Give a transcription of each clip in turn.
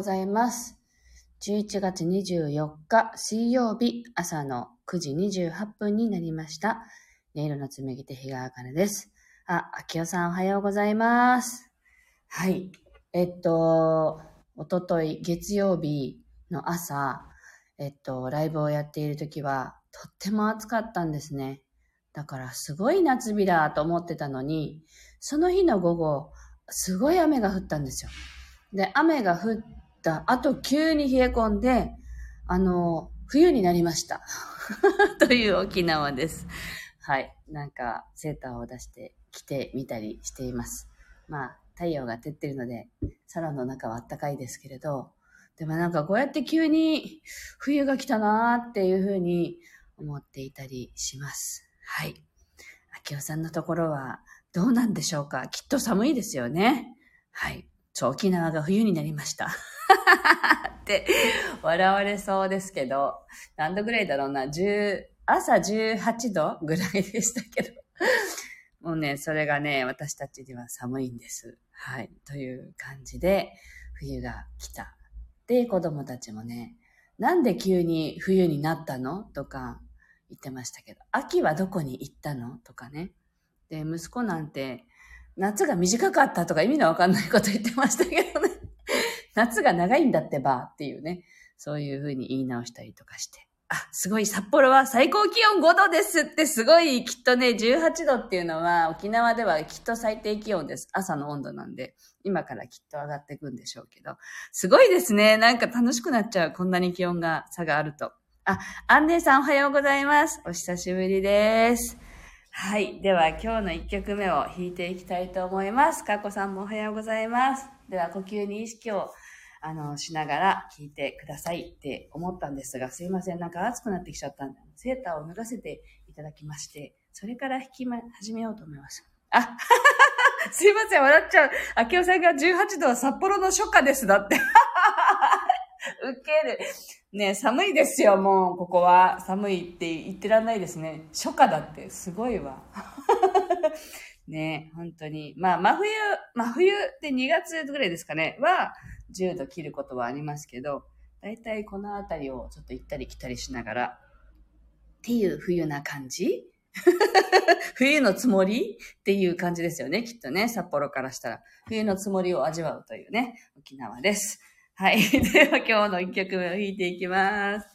ございます。11月24日水曜日朝の9時28分になりました。音色の紡ぎ手日川茜です。あ、秋代さんおはようございます。はい。えっと、おととい月曜日の朝、えっと、ライブをやっている時はとっても暑かったんですね。だからすごい夏日だと思ってたのに、その日の午後、すごい雨が降ったんですよ。で、雨が降った後、急に冷え込んで、あの、冬になりました。という沖縄です。はい。なんか、セーターを出して着てみたりしています。まあ、太陽が照ってるので、サロンの中は暖かいですけれど、でもなんかこうやって急に冬が来たなーっていうふうに思っていたりします。はい。秋代さんのところはどうなんでしょうかきっと寒いですよね。はい。そう、沖縄が冬になりました。って笑われそうですけど、何度ぐらいだろうな、10、朝18度ぐらいでしたけど。もうね、それがね、私たちには寒いんです。はい。という感じで、冬が来た。で、子供たちもね、なんで急に冬になったの？とか言ってましたけど、秋はどこに行ったの？とかね。で、息子なんて、夏が短かったとか意味のわかんないこと言ってましたけどね。夏が長いんだってばっていうね。そういうふうに言い直したりとかして。あ、すごい、札幌は最高気温5度ですってすごい、きっとね、18度っていうのは沖縄ではきっと最低気温です。朝の温度なんで。今からきっと上がっていくんでしょうけど。すごいですね。なんか楽しくなっちゃう。こんなに気温が差があると。あ、アンネさんおはようございます。お久しぶりです。はい。では今日の1曲目を弾いていきたいと思います。かこさんもおはようございます。では呼吸に意識をあの、しながら弾いてくださいって思ったんですが、すいません。なんか暑くなってきちゃったんで、セーターを脱がせていただきまして、それから弾きま、始めようと思います。あ、すいません。笑っちゃう。秋代さんが18度は札幌の初夏です。だって。ウケる。ね寒いですよ、もう、ここは。寒いって言ってらんないですね。初夏だって、すごいわ。ね本当に。まあ、真冬、真冬って2月ぐらいですかね、は、10度切ることはありますけど、だいたいこの辺りをちょっと行ったり来たりしながら、っていう冬な感じ？冬のつもり？っていう感じですよね、きっとね、札幌からしたら。冬のつもりを味わうというね、沖縄です。はい。では今日の1曲目を弾いていきます。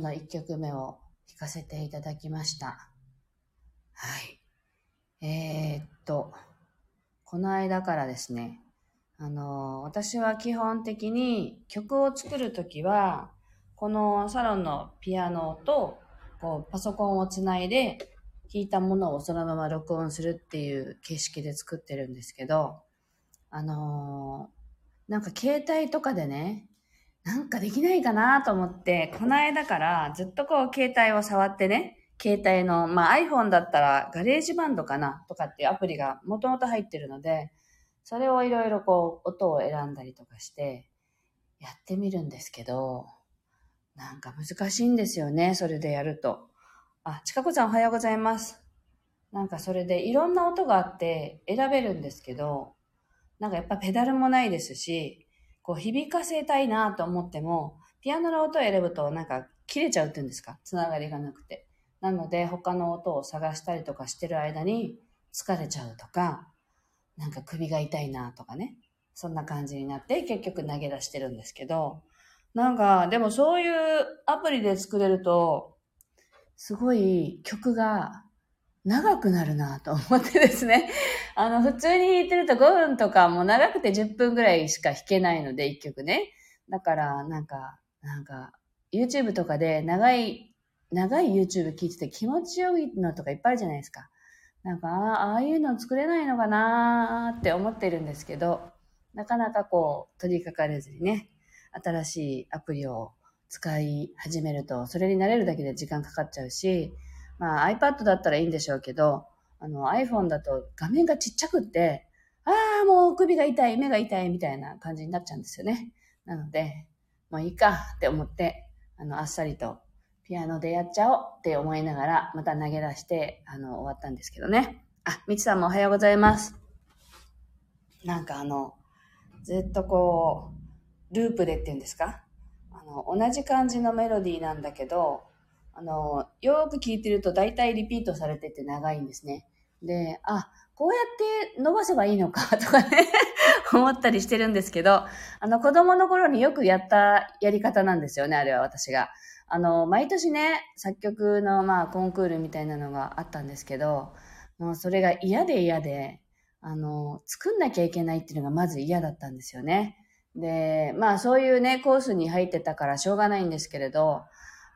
今日の1曲目を弾かせていただきました。はい。えー、っと、この間からですね、あの、私は基本的に曲を作るときは、このサロンのピアノとこうパソコンをつないで弾いたものをそのまま録音するっていう形式で作ってるんですけど、あのー、なんか携帯とかでね、なんかできないかなと思って、この間からずっとこう携帯を触ってね、携帯の、まあ iPhone だったらガレージバンドかなとかっていうアプリがもともと入ってるので、それをいろいろこう音を選んだりとかしてやってみるんですけど、なんか難しいんですよね、それでやると。あ、ちかこちゃんおはようございます。なんかそれでいろんな音があって選べるんですけど、なんかやっぱペダルもないですし、こう響かせたいなと思っても、ピアノの音を選ぶとなんか切れちゃうっていうんですか？つながりがなくて。なので他の音を探したりとかしてる間に疲れちゃうとか、なんか首が痛いなとかね。そんな感じになって結局投げ出してるんですけど、なんか、でもそういうアプリで作れると、すごい曲が長くなるなと思ってですね。あの、普通に弾いてると5分とかも長くて10分ぐらいしか弾けないので、1曲ね。だから、なんか、なんか、YouTube とかで長い、長い YouTube 聴いてて気持ちよいのとかいっぱいあるじゃないですか。なんか、ああいうの作れないのかなーって思ってるんですけど、なかなかこう、取り掛かれずにね、新しいアプリを使い始めると、それに慣れるだけで時間かかっちゃうし、まあ iPad だったらいいんでしょうけど、あの iPhone だと画面がちっちゃくって、ああ、もう首が痛い、目が痛いみたいな感じになっちゃうんですよね。なので、もういいかって思って、あの、あっさりとピアノでやっちゃおうって思いながら、また投げ出して、あの、終わったんですけどね。あ、みちさんもおはようございます。なんかあの、ずっとこう、ループでっていうんですか？あの、同じ感じのメロディーなんだけど、あの、よく聞いてると大体リピートされてて長いんですね。で、あ、こうやって伸ばせばいいのか とかね思ったりしてるんですけど、あの、子供の頃によくやったやり方なんですよね、あれは私が。あの、毎年ね、作曲の、まあ、コンクールみたいなのがあったんですけど、もうそれが嫌で嫌で、あの、作んなきゃいけないっていうのがまず嫌だったんですよね。で、まあそういうね、コースに入ってたからしょうがないんですけれど、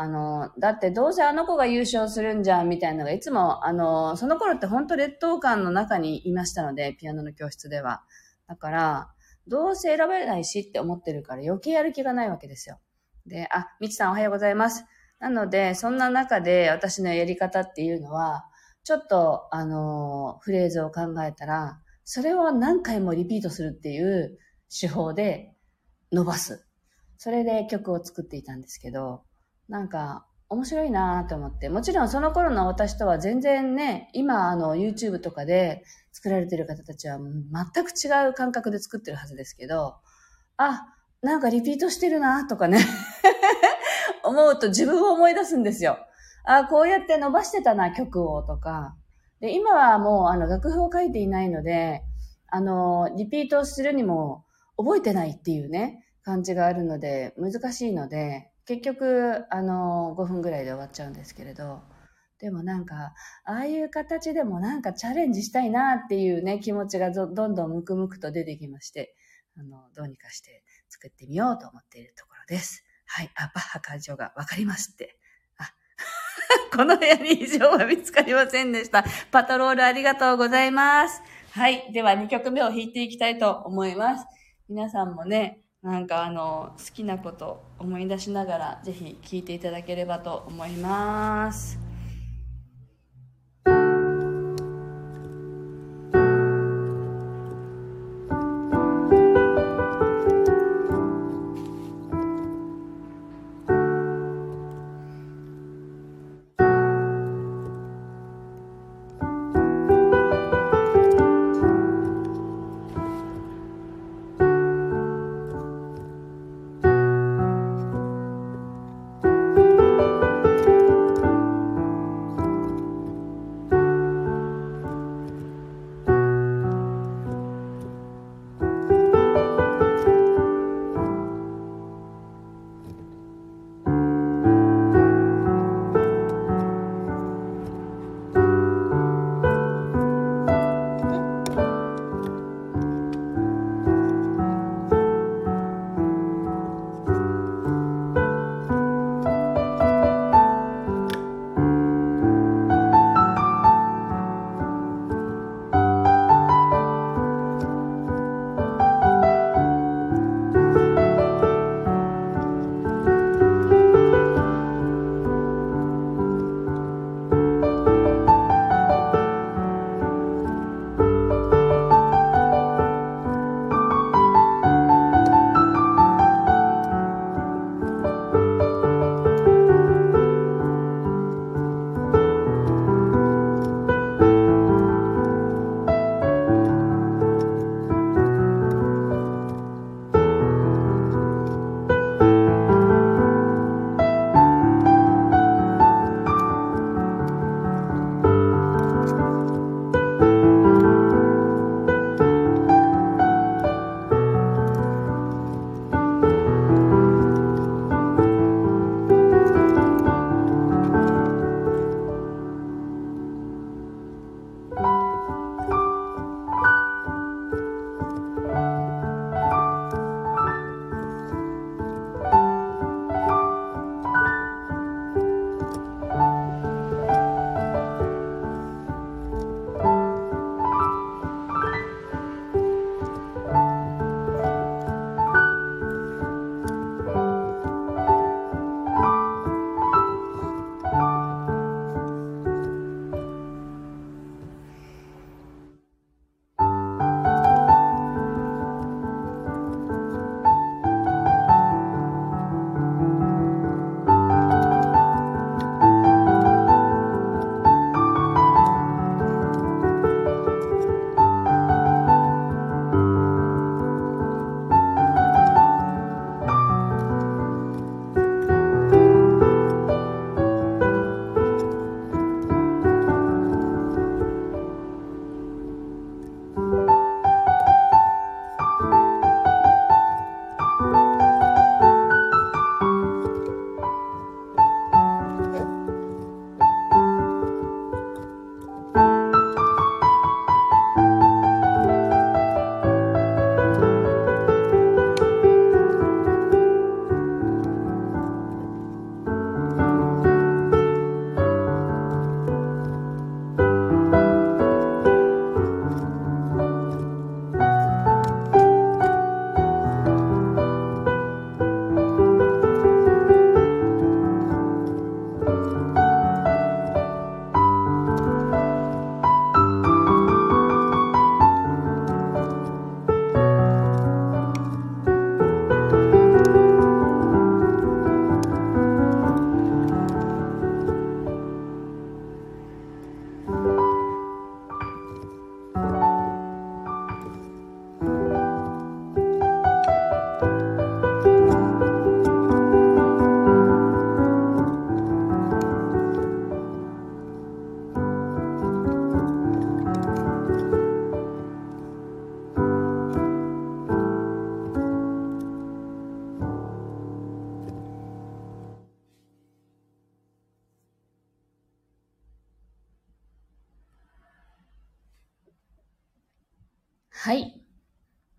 あの、だってどうせあの子が優勝するんじゃんみたいなのがいつも、あの、その頃って本当劣等感の中にいましたので、ピアノの教室では。だから、どうせ選ばれないしって思ってるから余計やる気がないわけですよ。で、あ、みちさんおはようございます。なので、そんな中で私のやり方っていうのは、ちょっと、あの、フレーズを考えたら、それを何回もリピートするっていう手法で伸ばす。それで曲を作っていたんですけど、なんか面白いなと思って、もちろんその頃の私とは全然ね、今あの YouTube とかで作られてる方たちは全く違う感覚で作ってるはずですけど、あ、なんかリピートしてるなとかね 思うと自分を思い出すんですよ。あ、こうやって伸ばしてたな曲をとか。で、今はもうあの楽譜を書いていないので、あの、リピートするにも覚えてないっていうね、感じがあるので、難しいので、結局、あの、5分ぐらいで終わっちゃうんですけれど、でもなんか、ああいう形でもなんかチャレンジしたいなっていうね、気持ちがどんどんムクムクと出てきまして、あの、どうにかして作ってみようと思っているところです。はい。あ、バッハ会長がわかりますって。あ、この部屋に異常は見つかりませんでした。パトロールありがとうございます。はい。では2曲目を弾いていきたいと思います。皆さんもね、なんかあの、好きなこと思い出しながら、ぜひ聴いていただければと思います。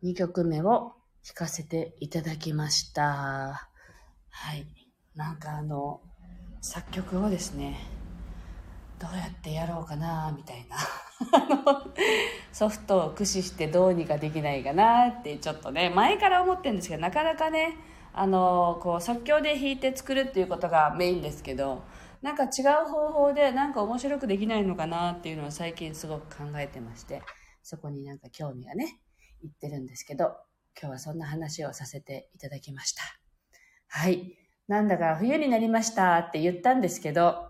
2曲目を弾かせていただきました。はい。なんかあの、作曲をですね、どうやってやろうかな、みたいな。ソフトを駆使してどうにかできないかなってちょっとね、前から思ってるんですけど、なかなかね、あの、こう即興で弾いて作るっていうことがメインですけど、なんか違う方法でなんか面白くできないのかなっていうのを最近すごく考えてまして、そこになんか興味がね、いってるんですけど、今日はそんな話をさせていただきました。はい。なんだか冬になりましたって言ったんですけど、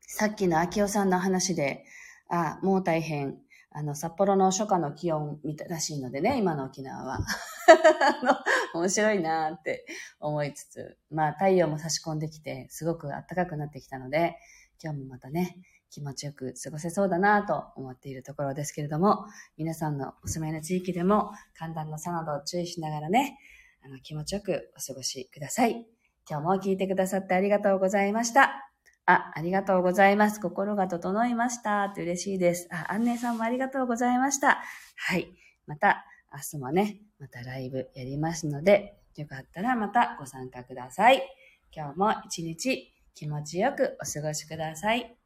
さっきの秋代さんの話で、あ、もう大変、あの、札幌の初夏の気温みたらしいのでね、今の沖縄は。面白いなって思いつつ、まあ太陽も差し込んできて、すごく暖かくなってきたので、今日もまたね、気持ちよく過ごせそうだなと思っているところですけれども、皆さんのお住まいの地域でも寒暖の差などを注意しながらね、あの気持ちよくお過ごしください。今日も聞いてくださってありがとうございました。あ、ありがとうございます。心が整いました。って嬉しいです。あ、アンネさんもありがとうございました。はい。また、明日もね、またライブやりますので、よかったらまたご参加ください。今日も一日気持ちよくお過ごしください。